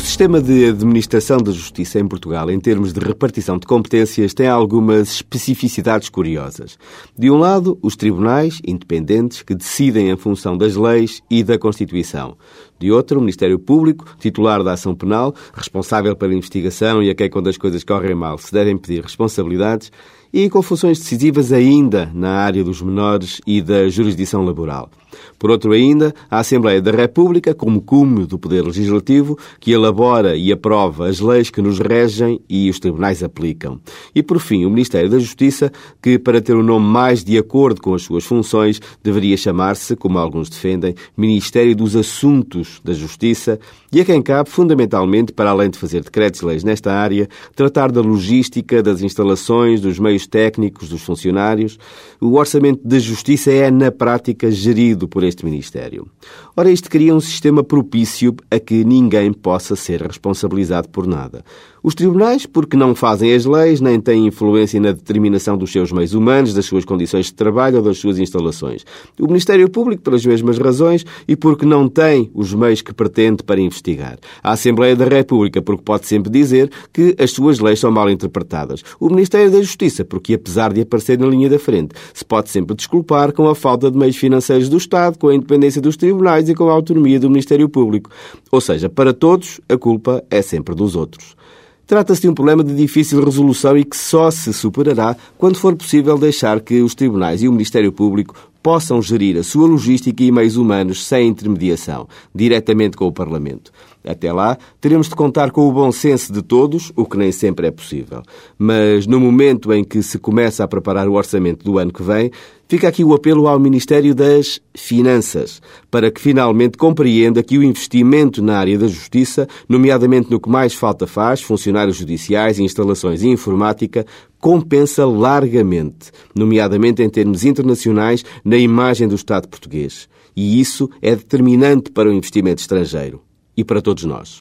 sistema de administração da justiça em Portugal, em termos de repartição de competências, tem algumas especificidades curiosas. De um lado, os tribunais independentes que decidem em função das leis e da Constituição. De outro, o Ministério Público, titular da ação penal, responsável pela investigação e a quem, quando as coisas correm mal, se devem pedir responsabilidades, e com funções decisivas ainda na área dos menores e da jurisdição laboral. Por outro ainda, a Assembleia da República, como cume do Poder Legislativo, que elabora e aprova as leis que nos regem e os tribunais aplicam. E, por fim, o Ministério da Justiça, que, para ter o um nome mais de acordo com as suas funções, deveria chamar-se, como alguns defendem, Ministério dos Assuntos da Justiça, e a quem cabe, fundamentalmente, para além de fazer decretos-leis nesta área, tratar da logística, das instalações, dos meios técnicos, dos funcionários. O orçamento da Justiça é, na prática, gerido por este Ministério. Ora, isto cria um sistema propício a que ninguém possa ser responsabilizado por nada. Os tribunais, porque não fazem as leis, nem têm influência na determinação dos seus meios humanos, das suas condições de trabalho ou das suas instalações. O Ministério Público, pelas mesmas razões, e porque não tem os meios que pretende para investigar. A Assembleia da República, porque pode sempre dizer que as suas leis são mal interpretadas. O Ministério da Justiça, porque, apesar de aparecer na linha da frente, se pode sempre desculpar com a falta de meios financeiros do Estado, com a independência dos tribunais e com a autonomia do Ministério Público. Ou seja, para todos, a culpa é sempre dos outros. Trata-se de um problema de difícil resolução e que só se superará quando for possível deixar que os tribunais e o Ministério Público possam gerir a sua logística e meios humanos sem intermediação, diretamente com o Parlamento. Até lá, teremos de contar com o bom senso de todos, o que nem sempre é possível. Mas no momento em que se começa a preparar o orçamento do ano que vem, fica aqui o apelo ao Ministério das Finanças, para que finalmente compreenda que o investimento na área da justiça, nomeadamente no que mais falta faz, funcionários judiciais, instalações e informática, compensa largamente, nomeadamente em termos internacionais, na imagem do Estado português. E isso é determinante para o investimento estrangeiro e para todos nós.